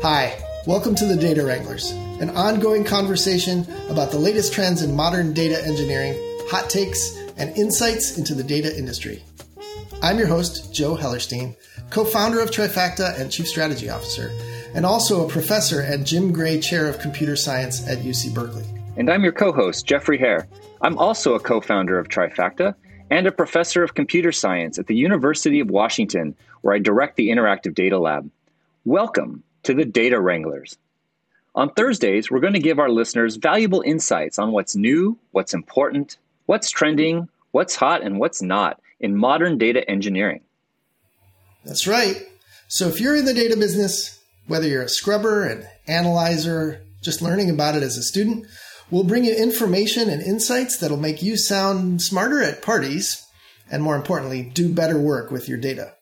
Hi, welcome to the Data Wranglers, an ongoing conversation about the latest trends in modern data engineering, hot takes, and insights into the data industry. I'm your host, Joe Hellerstein, co founder of Trifacta and Chief Strategy Officer, and also a professor at Jim Gray Chair of Computer Science at UC Berkeley. And I'm your co host, Jeffrey Heer. I'm also a co founder of Trifacta and a professor of computer science at the University of Washington, where I direct the Interactive Data Lab. Welcome to the Data Wranglers. On Thursdays, we're going to give our listeners valuable insights on what's new, what's important, what's trending, what's hot, and what's not in modern data engineering. That's right. So if you're in the data business, whether you're a scrubber, an analyzer, just learning about it as a student, we'll bring you information and insights that'll make you sound smarter at parties and more importantly, do better work with your data.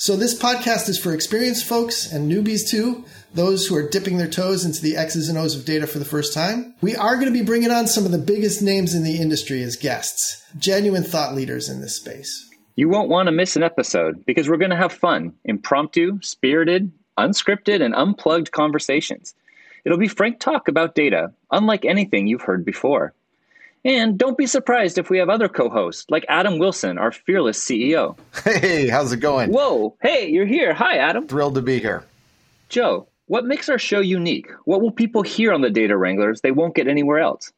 So this podcast is for experienced folks and newbies too, those who are dipping their toes into the X's and O's of data for the first time. We are going to be bringing on some of the biggest names in the industry as guests, genuine thought leaders in this space. You won't want to miss an episode because we're going to have fun, impromptu, spirited, unscripted, and unplugged conversations. It'll be frank talk about data, unlike anything you've heard before. And don't be surprised if we have other co hosts, like Adam Wilson, our fearless CEO. Hey, how's it going? Whoa, hey, you're here. Hi, Adam. Thrilled to be here. Joe, what makes our show unique? What will people hear on the Data Wranglers they won't get anywhere else?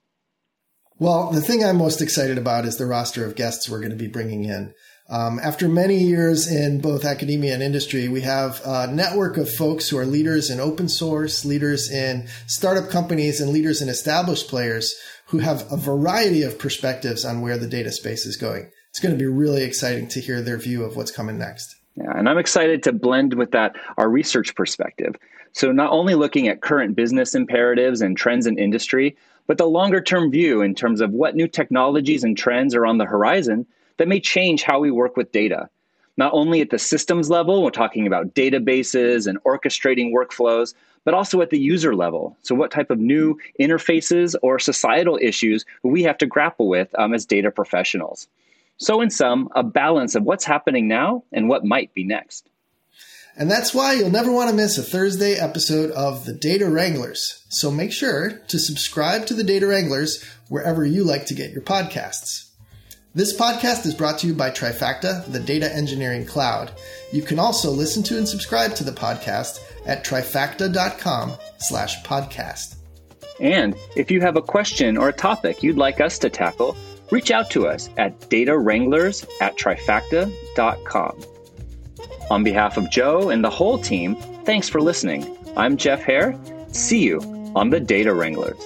Well, the thing I'm most excited about is the roster of guests we're going to be bringing in. Um, after many years in both academia and industry, we have a network of folks who are leaders in open source, leaders in startup companies, and leaders in established players who have a variety of perspectives on where the data space is going. It's going to be really exciting to hear their view of what's coming next. Yeah, and I'm excited to blend with that our research perspective. So, not only looking at current business imperatives and trends in industry, but the longer term view in terms of what new technologies and trends are on the horizon that may change how we work with data. Not only at the systems level, we're talking about databases and orchestrating workflows, but also at the user level. So, what type of new interfaces or societal issues we have to grapple with um, as data professionals? So, in sum, a balance of what's happening now and what might be next. And that's why you'll never want to miss a Thursday episode of The Data Wranglers. So make sure to subscribe to The Data Wranglers wherever you like to get your podcasts. This podcast is brought to you by Trifacta, the data engineering cloud. You can also listen to and subscribe to the podcast at trifacta.com slash podcast. And if you have a question or a topic you'd like us to tackle, reach out to us at datawranglers at trifacta.com. On behalf of Joe and the whole team, thanks for listening. I'm Jeff Heer. See you on the Data Wranglers.